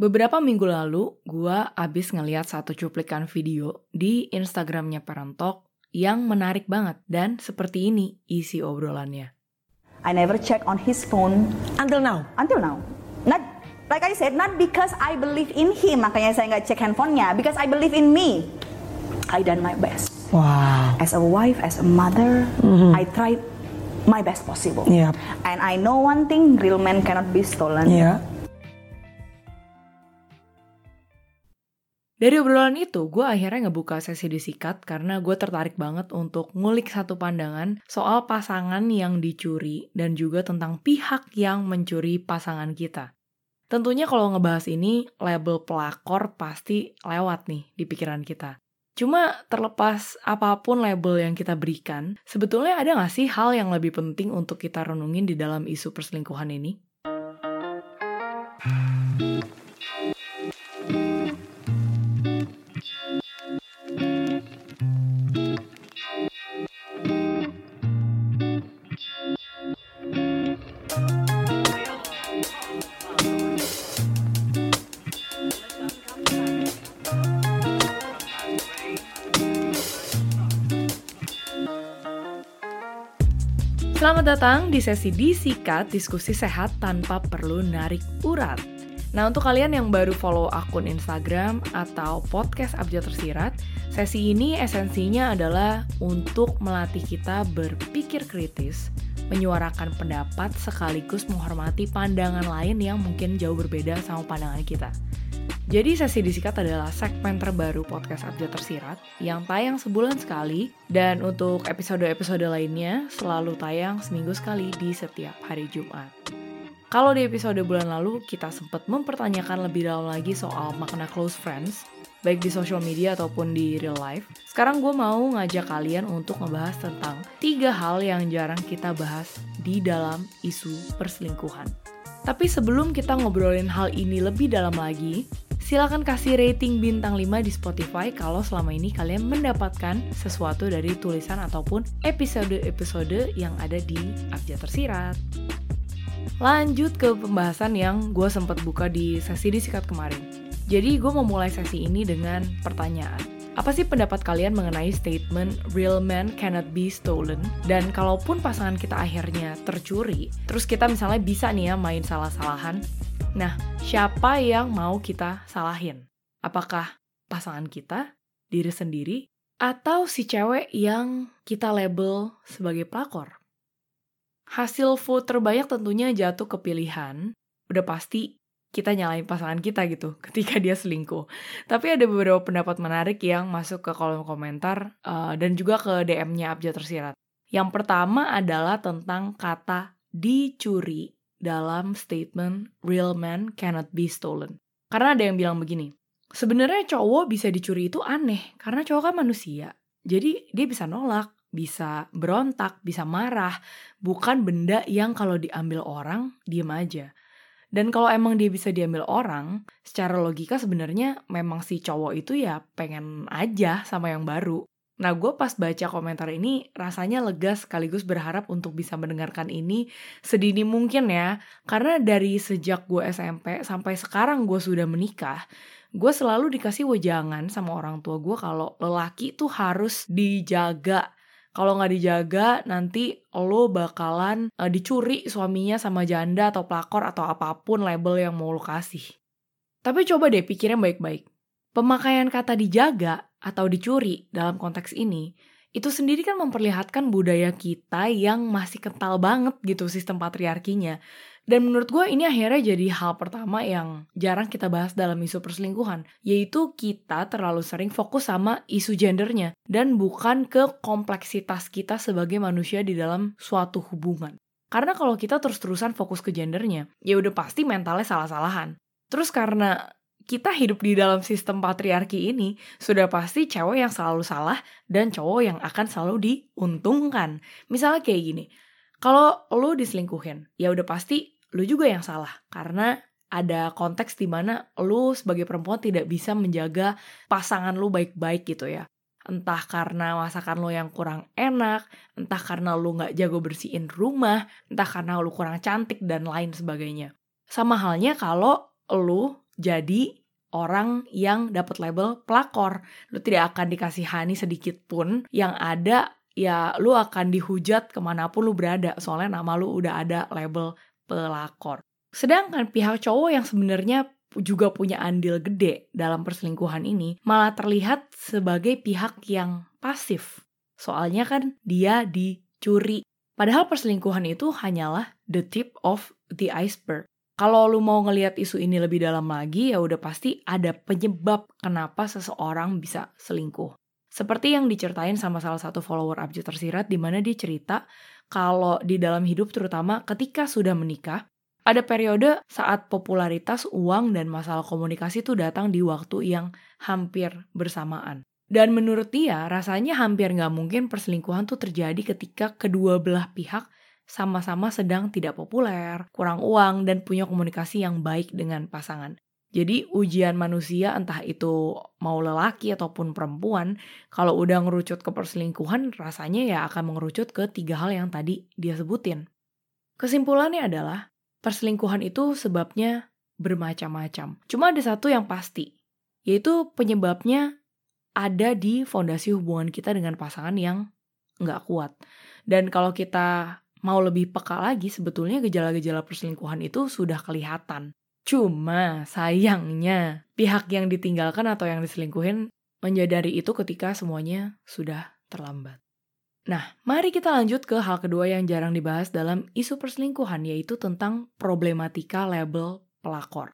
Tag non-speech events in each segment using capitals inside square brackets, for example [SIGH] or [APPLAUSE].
Beberapa minggu lalu, gue abis ngeliat satu cuplikan video di Instagramnya Parentok yang menarik banget dan seperti ini isi obrolannya. I never check on his phone Until now. until now. Not like I said, not because I believe in him, makanya saya nggak cek handphonenya, because I believe in me. I done my best. Wow. As a wife, as a mother, I tried my best possible. Yep. And I know one thing, real men cannot be stolen. Yeah. Dari obrolan itu, gue akhirnya ngebuka sesi disikat karena gue tertarik banget untuk ngulik satu pandangan soal pasangan yang dicuri dan juga tentang pihak yang mencuri pasangan kita. Tentunya kalau ngebahas ini, label pelakor pasti lewat nih di pikiran kita. Cuma terlepas apa pun label yang kita berikan, sebetulnya ada nggak sih hal yang lebih penting untuk kita renungin di dalam isu perselingkuhan ini? Selamat datang di sesi disikat diskusi sehat tanpa perlu narik urat. Nah untuk kalian yang baru follow akun Instagram atau podcast Abjad Tersirat, sesi ini esensinya adalah untuk melatih kita berpikir kritis, menyuarakan pendapat sekaligus menghormati pandangan lain yang mungkin jauh berbeda sama pandangan kita. Jadi sesi disikat adalah segmen terbaru podcast Abjad Tersirat yang tayang sebulan sekali dan untuk episode-episode lainnya selalu tayang seminggu sekali di setiap hari Jumat. Kalau di episode bulan lalu kita sempat mempertanyakan lebih dalam lagi soal makna close friends, baik di social media ataupun di real life. Sekarang gue mau ngajak kalian untuk ngebahas tentang tiga hal yang jarang kita bahas di dalam isu perselingkuhan. Tapi sebelum kita ngobrolin hal ini lebih dalam lagi, silakan kasih rating bintang 5 di Spotify kalau selama ini kalian mendapatkan sesuatu dari tulisan ataupun episode-episode yang ada di Abjad Tersirat. Lanjut ke pembahasan yang gue sempat buka di sesi disikat kemarin. Jadi gue mau mulai sesi ini dengan pertanyaan. Apa sih pendapat kalian mengenai statement real men cannot be stolen? Dan kalaupun pasangan kita akhirnya tercuri, terus kita misalnya bisa nih ya main salah-salahan. Nah, siapa yang mau kita salahin? Apakah pasangan kita, diri sendiri, atau si cewek yang kita label sebagai pelakor? Hasil vote terbanyak tentunya jatuh ke pilihan. Udah pasti kita nyalain pasangan kita gitu [LAUGHS] ketika dia selingkuh. Tapi ada beberapa pendapat menarik yang masuk ke kolom komentar uh, dan juga ke DM-nya Abjad Tersirat. Yang pertama adalah tentang kata dicuri dalam statement real man cannot be stolen. Karena ada yang bilang begini, sebenarnya cowok bisa dicuri itu aneh karena cowok kan manusia. Jadi dia bisa nolak, bisa berontak, bisa marah, bukan benda yang kalau diambil orang diem aja. Dan kalau emang dia bisa diambil orang, secara logika sebenarnya memang si cowok itu ya pengen aja sama yang baru. Nah, gue pas baca komentar ini rasanya lega sekaligus berharap untuk bisa mendengarkan ini sedini mungkin ya. Karena dari sejak gue SMP sampai sekarang gue sudah menikah, gue selalu dikasih wejangan sama orang tua gue kalau lelaki tuh harus dijaga kalau nggak dijaga nanti lo bakalan uh, dicuri suaminya sama janda atau pelakor atau apa pun label yang mau lo kasih. Tapi coba deh pikirin baik-baik. Pemakaian kata dijaga atau dicuri dalam konteks ini itu sendiri kan memperlihatkan budaya kita yang masih kental banget gitu sistem patriarkinya. Dan menurut gue ini akhirnya jadi hal pertama yang jarang kita bahas dalam isu perselingkuhan, yaitu kita terlalu sering fokus sama isu gendernya dan bukan ke kompleksitas kita sebagai manusia di dalam suatu hubungan. Karena kalau kita terus-terusan fokus ke gendernya, ya udah pasti mentalnya salah-salahan. Terus karena kita hidup di dalam sistem patriarki ini, sudah pasti cewek yang selalu salah dan cowok yang akan selalu diuntungkan. Misalnya kayak gini, kalau lo diselingkuhin, ya udah pasti lu juga yang salah karena ada konteks di mana lu sebagai perempuan tidak bisa menjaga pasangan lu baik-baik gitu ya. Entah karena masakan lu yang kurang enak, entah karena lu nggak jago bersihin rumah, entah karena lu kurang cantik dan lain sebagainya. Sama halnya kalau lu jadi orang yang dapat label pelakor. Lu tidak akan dikasihani sedikit pun. Yang ada ya lu akan dihujat ke mana pun lu berada. Soalnya nama lu udah ada label pelakor. Sedangkan pihak cowok yang sebenarnya juga punya andil gede dalam perselingkuhan ini malah terlihat sebagai pihak yang pasif. Soalnya kan dia dicuri. Padahal perselingkuhan itu hanyalah the tip of the iceberg. Kalau lu mau ngelihat isu ini lebih dalam lagi, ya udah pasti ada penyebab kenapa seseorang bisa selingkuh. Seperti yang diceritain sama salah satu follower Abjad Tersirat, di mana dia cerita kalau di dalam hidup terutama ketika sudah menikah, ada periode saat popularitas uang dan masalah komunikasi itu datang di waktu yang hampir bersamaan. Dan menurut dia, rasanya hampir nggak mungkin perselingkuhan tuh terjadi ketika kedua belah pihak sama-sama sedang tidak populer, kurang uang, dan punya komunikasi yang baik dengan pasangan. Jadi ujian manusia entah itu mau lelaki ataupun perempuan, kalau udah ngerucut ke perselingkuhan rasanya ya akan mengerucut ke tiga hal yang tadi dia sebutin. Kesimpulannya adalah perselingkuhan itu sebabnya bermacam-macam. Cuma ada satu yang pasti, yaitu penyebabnya ada di fondasi hubungan kita dengan pasangan yang nggak kuat. Dan kalau kita mau lebih peka lagi, sebetulnya gejala-gejala perselingkuhan itu sudah kelihatan. Cuma sayangnya pihak yang ditinggalkan atau yang diselingkuhin menyadari itu ketika semuanya sudah terlambat. Nah, mari kita lanjut ke hal kedua yang jarang dibahas dalam isu perselingkuhan, yaitu tentang problematika label pelakor.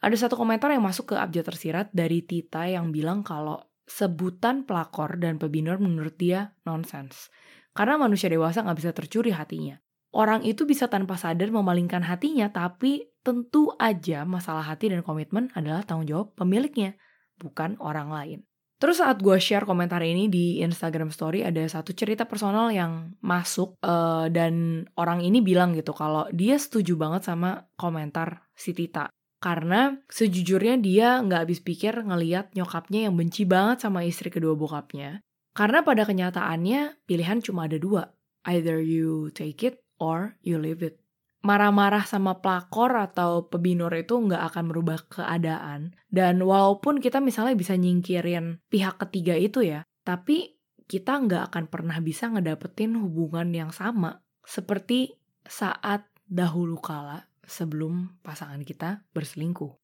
Ada satu komentar yang masuk ke abjad tersirat dari Tita yang bilang kalau sebutan pelakor dan pebinor menurut dia nonsens. Karena manusia dewasa nggak bisa tercuri hatinya. Orang itu bisa tanpa sadar memalingkan hatinya, tapi tentu aja masalah hati dan komitmen adalah tanggung jawab pemiliknya, bukan orang lain. Terus saat gue share komentar ini di Instagram Story ada satu cerita personal yang masuk uh, dan orang ini bilang gitu kalau dia setuju banget sama komentar si Tita. Karena sejujurnya dia nggak habis pikir ngeliat nyokapnya yang benci banget sama istri kedua bokapnya. Karena pada kenyataannya pilihan cuma ada dua. Either you take it or you leave it. Marah-marah sama pelakor atau pebinor itu nggak akan merubah keadaan. Dan walaupun kita misalnya bisa nyingkirin pihak ketiga itu ya, tapi kita nggak akan pernah bisa ngedapetin hubungan yang sama. Seperti saat dahulu kala sebelum pasangan kita berselingkuh.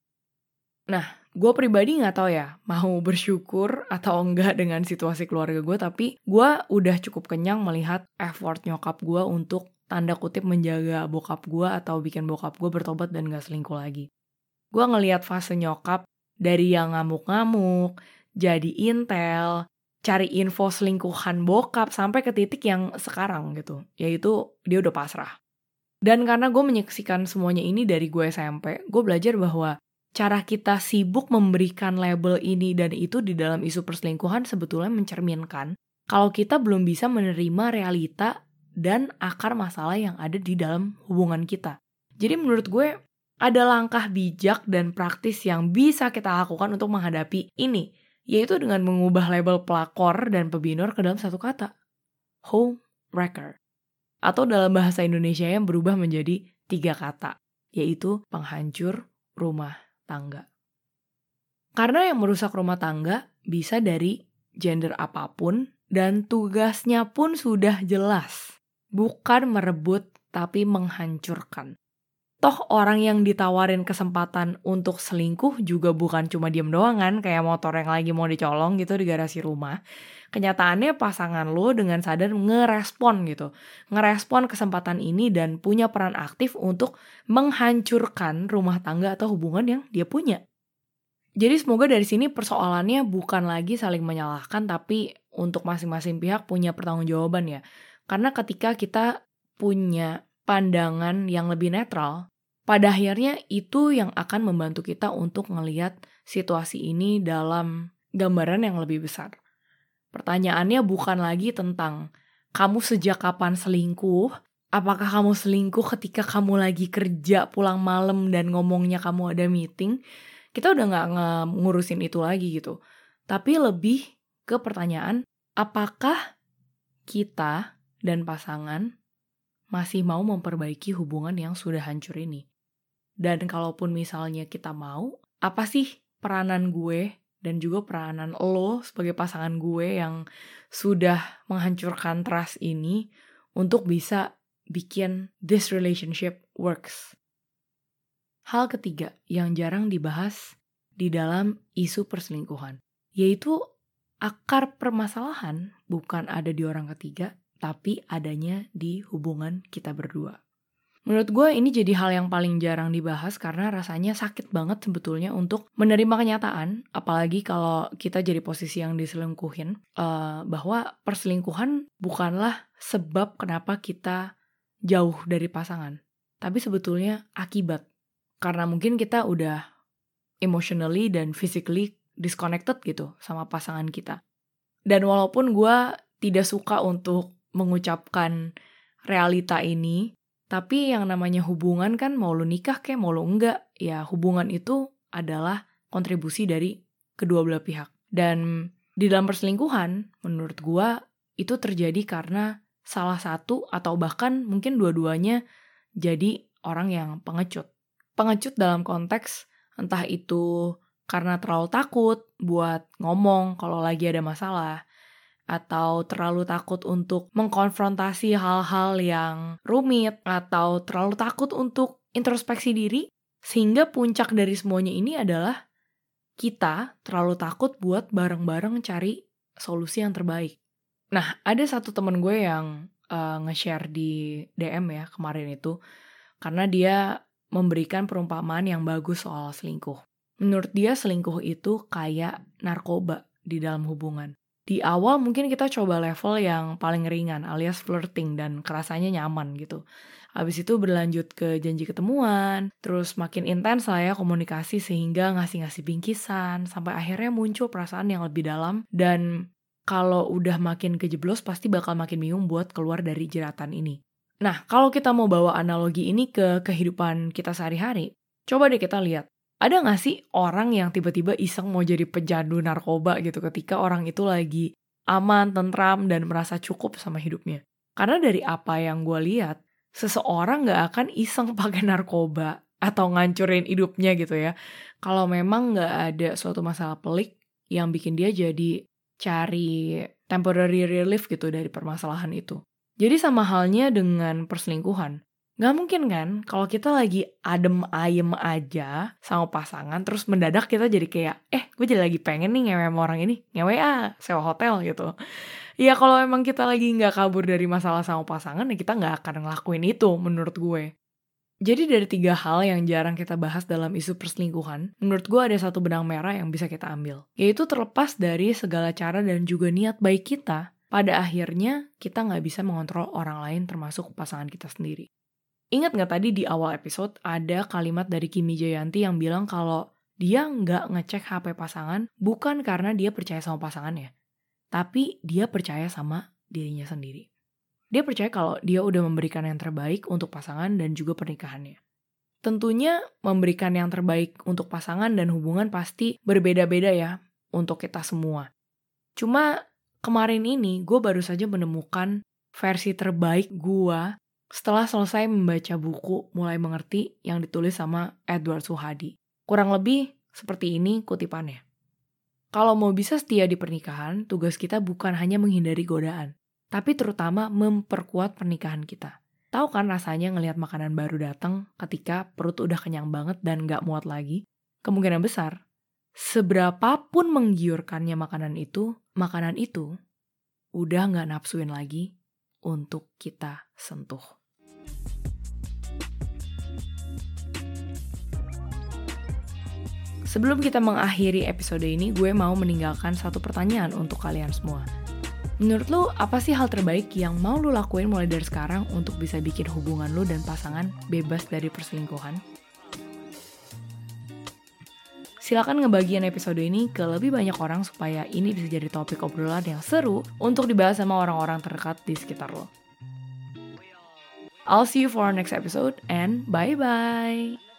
Nah, gue pribadi nggak tahu ya mau bersyukur atau enggak dengan situasi keluarga gue, tapi gue udah cukup kenyang melihat effort nyokap gue untuk tanda kutip menjaga bokap gue atau bikin bokap gue bertobat dan gak selingkuh lagi. Gue ngeliat fase nyokap dari yang ngamuk-ngamuk, jadi intel, cari info selingkuhan bokap sampai ke titik yang sekarang gitu, yaitu dia udah pasrah. Dan karena gue menyaksikan semuanya ini dari gue SMP, gue belajar bahwa cara kita sibuk memberikan label ini dan itu di dalam isu perselingkuhan sebetulnya mencerminkan kalau kita belum bisa menerima realita dan akar masalah yang ada di dalam hubungan kita. Jadi menurut gue ada langkah bijak dan praktis yang bisa kita lakukan untuk menghadapi ini, yaitu dengan mengubah label pelakor dan pebinor ke dalam satu kata, home wrecker. Atau dalam bahasa Indonesia yang berubah menjadi tiga kata, yaitu penghancur rumah tangga. Karena yang merusak rumah tangga bisa dari gender apa pun dan tugasnya pun sudah jelas. Bukan merebut tapi menghancurkan. Toh orang yang ditawarin kesempatan untuk selingkuh juga bukan cuma diem doang kan, kayak motor yang lagi mau dicolong gitu di garasi rumah. Kenyataannya pasangan lo dengan sadar ngerespon gitu. Ngerespon kesempatan ini dan punya peran aktif untuk menghancurkan rumah tangga atau hubungan yang dia punya. Jadi semoga dari sini persoalannya bukan lagi saling menyalahkan tapi untuk masing-masing pihak punya pertanggungjawaban ya. Karena ketika kita punya pandangan yang lebih netral, pada akhirnya itu yang akan membantu kita untuk melihat situasi ini dalam gambaran yang lebih besar. Pertanyaannya bukan lagi tentang kamu sejak kapan selingkuh, apakah kamu selingkuh ketika kamu lagi kerja pulang malam dan ngomongnya kamu ada meeting, kita udah nggak ngurusin itu lagi gitu. Tapi lebih ke pertanyaan, apakah kita dan pasangan masih mau memperbaiki hubungan yang sudah hancur ini? Dan kalaupun misalnya kita mau, apa sih peranan gue dan juga peranan lo sebagai pasangan gue yang sudah menghancurkan trust ini untuk bisa bikin this relationship works. Hal ketiga yang jarang dibahas di dalam isu perselingkuhan, yaitu akar permasalahan bukan ada di orang ketiga, tapi adanya di hubungan kita berdua. Menurut gue ini jadi hal yang paling jarang dibahas karena rasanya sakit banget sebetulnya untuk menerima kenyataan, apalagi kalau kita jadi posisi yang diselingkuhin, uh, bahwa perselingkuhan bukanlah sebab kenapa kita jauh dari pasangan, tapi sebetulnya akibat karena mungkin kita udah emotionally dan physically disconnected gitu sama pasangan kita. Dan walaupun gue tidak suka untuk mengucapkan realita ini, tapi yang namanya hubungan kan mau lu nikah kayak mau lu enggak, ya hubungan itu adalah kontribusi dari kedua belah pihak. Dan di dalam perselingkuhan, menurut gue itu terjadi karena salah satu atau bahkan mungkin dua-duanya jadi orang yang pengecut pengecut dalam konteks entah itu karena terlalu takut buat ngomong kalau lagi ada masalah atau terlalu takut untuk mengkonfrontasi hal-hal yang rumit atau terlalu takut untuk introspeksi diri sehingga puncak dari semuanya ini adalah kita terlalu takut buat bareng-bareng cari solusi yang terbaik. Nah, ada satu temen gue yang uh, nge-share di DM ya kemarin itu karena dia memberikan perumpamaan yang bagus soal selingkuh. Menurut dia selingkuh itu kayak narkoba di dalam hubungan. Di awal mungkin kita coba level yang paling ringan alias flirting dan kerasanya nyaman gitu. Habis itu berlanjut ke janji ketemuan, terus makin intens lah ya komunikasi sehingga ngasih-ngasih bingkisan, sampai akhirnya muncul perasaan yang lebih dalam dan kalau udah makin kejeblos pasti bakal makin bingung buat keluar dari jeratan ini. Nah, kalau kita mau bawa analogi ini ke kehidupan kita sehari-hari, coba deh kita lihat. Ada nggak sih orang yang tiba-tiba iseng mau jadi pecandu narkoba gitu ketika orang itu lagi aman, tentram, dan merasa cukup sama hidupnya? Karena dari apa yang gue lihat, seseorang nggak akan iseng [LAUGHS] pakai narkoba atau ngancurin hidupnya gitu ya. Kalau memang nggak ada suatu masalah pelik yang bikin dia jadi cari temporary relief gitu dari permasalahan itu. Jadi sama halnya dengan perselingkuhan. Gak mungkin kan kalau kita lagi adem ayem aja sama pasangan terus mendadak kita jadi kayak eh gue jadi lagi pengen nih ngewe sama orang ini ngewe ah sewa hotel gitu. Ya kalau emang kita lagi nggak kabur dari masalah sama pasangan ya kita nggak akan ngelakuin itu menurut gue. Jadi dari tiga hal yang jarang kita bahas dalam isu perselingkuhan, menurut gue ada satu benang merah yang bisa kita ambil. Yaitu terlepas dari segala cara dan juga niat baik kita, pada akhirnya kita nggak bisa mengontrol orang lain termasuk pasangan kita sendiri. Ingat nggak tadi di awal episode ada kalimat dari Kimi Jayanti yang bilang kalau dia nggak ngecek HP pasangan bukan karena dia percaya sama pasangannya, tapi dia percaya sama dirinya sendiri. Dia percaya kalau dia udah memberikan yang terbaik untuk pasangan dan juga pernikahannya. Tentunya memberikan yang terbaik untuk pasangan dan hubungan pasti berbeda-beda ya untuk kita semua. Cuma kemarin ini gue baru saja menemukan versi terbaik gue setelah selesai membaca buku Mulai Mengerti yang ditulis sama Edward Suhadi. Kurang lebih seperti ini kutipannya. Kalau mau bisa setia di pernikahan, tugas kita bukan hanya menghindari godaan, tapi terutama memperkuat pernikahan kita. Tahu kan rasanya ngelihat makanan baru datang ketika perut udah kenyang banget dan gak muat lagi? Kemungkinan besar, seberapapun menggiurkannya makanan itu, makanan itu udah nggak nafsuin lagi untuk kita sentuh. Sebelum kita mengakhiri episode ini, gue mau meninggalkan satu pertanyaan untuk kalian semua. Menurut lo, apa sih hal terbaik yang mau lo lakuin mulai dari sekarang untuk bisa bikin hubungan lo dan pasangan bebas dari perselingkuhan? Silakan ngebagian episode ini ke lebih banyak orang supaya ini bisa jadi topik obrolan yang seru untuk dibahas sama orang-orang terdekat di sekitar lo. I'll see you for our next episode and bye-bye.